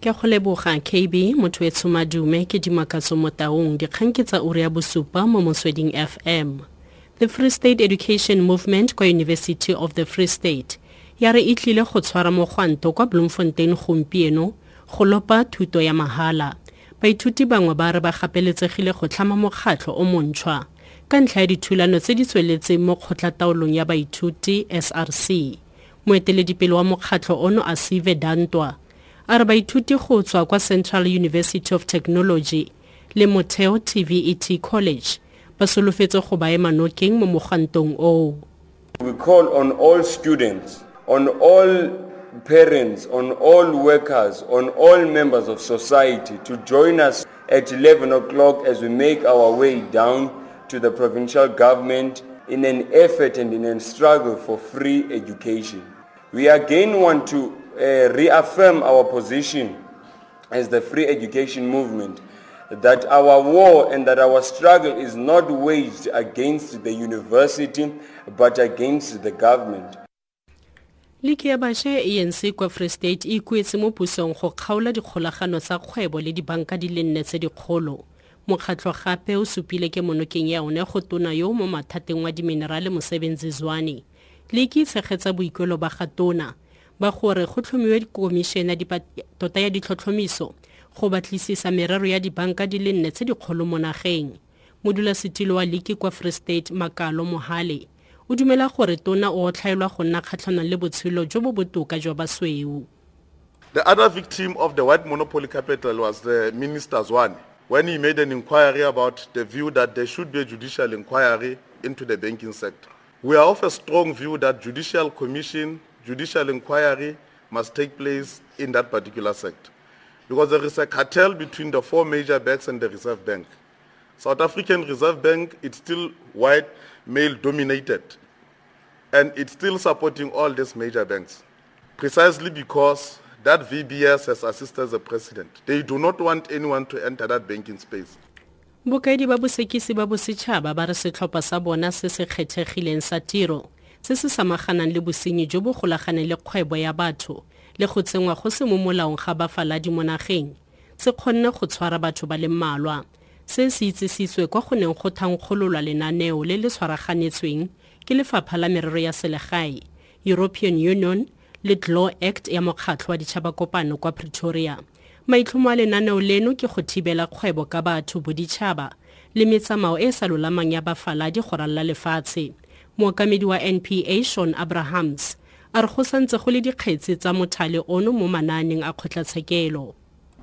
ke go leboga kb motho e tshomadume ke dimakatso mo taung dikgang ke tsa uri ya bosupa mo motsweding fm the free state education movement kwa university of the free state ya re e tlile go tshwara mogwanto kwa bloemfontein gompieno go lopa thuto ya mahala. Baithuti bangwe ba re ba gapeletsegile go tlhama mokgatlho o montšhwa ka ntlha ya dithulano tse di tsweletseng mo kgotlataolong ya baithuti src moeteledipele wa mokgatlho ono a sive dantwa a re baithuti go tswa kwa central university of technology le motheo tvet college ba solofetse go ba ema nokeng mo mogwantong oo We call on all students, on all parents, on all workers, on all members of society to join us at 11 o'clock as we make our way down to the provincial government in an effort and in a struggle for free education. We again want to uh, reaffirm our position as the free education movement that our war and that our struggle is not waged against the university but against the government. liki ya bašwa ya anc kwa free state e ikuetse mo pusong go kgaola dikgolagano tsa kgwebo le dibanka di le nne tse dikgolo. Mokgatlho gape o supile ke monokeng ya one go tona yo mo mathateng wa diminerale mosebenzi zwane liki itshegetsa tshegetsa boikuelo ba ga tona ba gore go tlhomiwe komišene tota ya ditlhotlhomiso go batlisisa merero ya dibanka di le nne tse dikgolo mo nageng modulasetilo wa leke kwa free state makalo mohale o dumela gore tona o tlhaelwa go nna kgatlhanong le botshelo jo bo botoka jwa basweu The other victim of the white monopoly capital was the minister's one when he made an inquiry about the view that there should be a judicial inquiry into the banking sector. We are of a strong view that judicial commission, judicial inquiry must take place in that particular sector because there is a cartel between the four major banks and the Reserve Bank. South African Reserve Bank, it's still white, male dominated, and it's still supporting all these major banks, precisely because that VBS has assisted the president. They do not want anyone to enter that banking space. bokaedi ba bosekisi ba bosetšhaba ba re setlhopha sa bona se se kgethegileng sa tiro se se samaganang le bosenyi jo bo golaganeng le kgwebo ya batho le go tsenngwa go se mo molaong ga bafaladi mo nageng. Se kgonne go tshwara batho ba le mmalwa. Se se itsisitswe kwa go neng go thankgololwa lenaneo le le tshwaraganetsweng ke lefapha la merero ya selegae european union le law act ya mokgatlho wa ditšhabakopano kwa pretoria. Maitlhomo a lenaneo leno ke go thibela kgwebo ka batho boditšhaba le metsamao e e sa lolamang ya bafaladi go ralla lefatshe mookamedi wa npa shaun abrahams a re go santse go le dikgetse tsa mothale ono mo manaaneng a kgotlatshekelo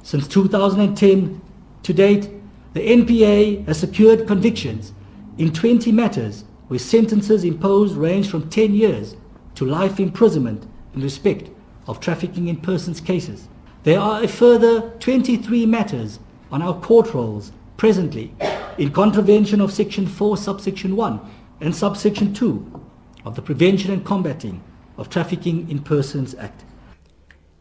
Since 2010 to date, the NPA has secured convictions in 20 matters where sentences imposed range from 10 years to life imprisonment in respect of trafficking in persons cases. There are a further 23 matters on our court rolls presently in contravention of Section 4, Subsection 1 and Subsection 2 of the Prevention and Combating of Trafficking in Persons Act.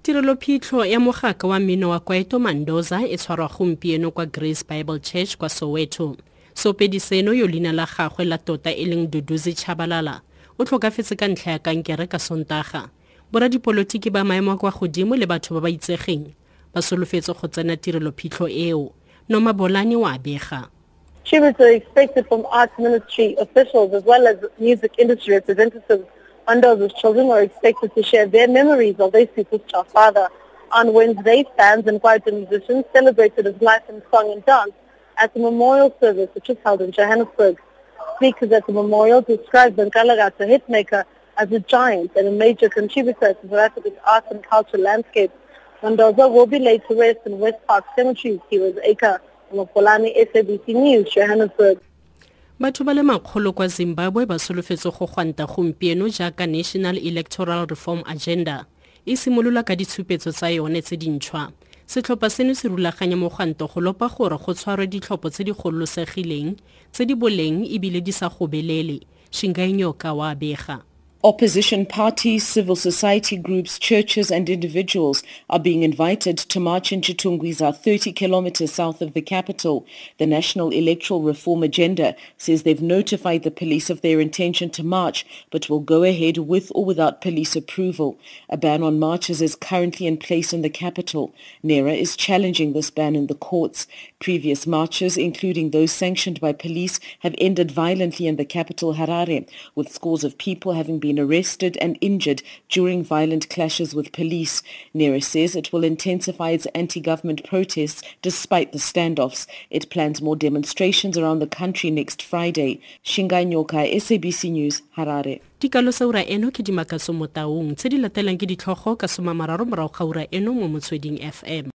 tirelophitlho ya mogaka wa mmino wa kwaeto mandoza e tshwarwa gompieno kwa grace bible church kwa soweto. Sopedi seno yo leina la gagwe la tota e leng duduzi chabalala o tlhokafetse ka ntlha ya kankere ka sontaga. Boradipolotiki ba maemo kwa godimo le batho ba ba itsegeng ba solofetse go tsena tirelophitlho eo. Nomabolane o a bega Tributes are expected from arts ministry officials as well as music industry representatives. Wando's children are expected to share their memories of their superstar father. On Wednesday, fans and choir musicians celebrated his life in song and dance at the memorial service which was held in Johannesburg. Speakers at the memorial described Nkalakatha hitmaker as a giant and a major contributor to South Africa's art and culture landscape. Mandoza will be laid to rest in West Park Cemetery, Kiwa's Acre. Mopolani, SABC News, Johannesburg. batho ba le makgolo kwa zimbabwe ba solofetse go gwanta gompieno jaaka national electoral reform agenda. E simolola ka ditshupetso tsa yone tse dintšhwa. Setlhopha seno se rulaganya mogwanto go lopa gore go tshwarwe ditlhopho tse di gololosegileng tse di boleng ebile di sa gobelele. Shingai nyoka wa bega Opposition parties, civil society groups, churches and individuals are being invited to march in Chitungwiza 30 kilometers south of the capital. The National Electoral Reform Agenda says they've notified the police of their intention to march but will go ahead with or without police approval. A ban on marches is currently in place in the capital. NERA is challenging this ban in the courts. Previous marches, including those sanctioned by police, have ended violently in the capital Harare, with scores of people having been arrested and injured during violent clashes with police. NERA says it will intensify its anti-government protests despite the standoffs. It plans more demonstrations around the country next Friday. Shingai Nyoka, SABC News, Harare. dikalo sa ura eno ke dimakaso mo taung tse di latelang ke ditlhogo ka soma mararo morago ga ura eno mo motsweding fm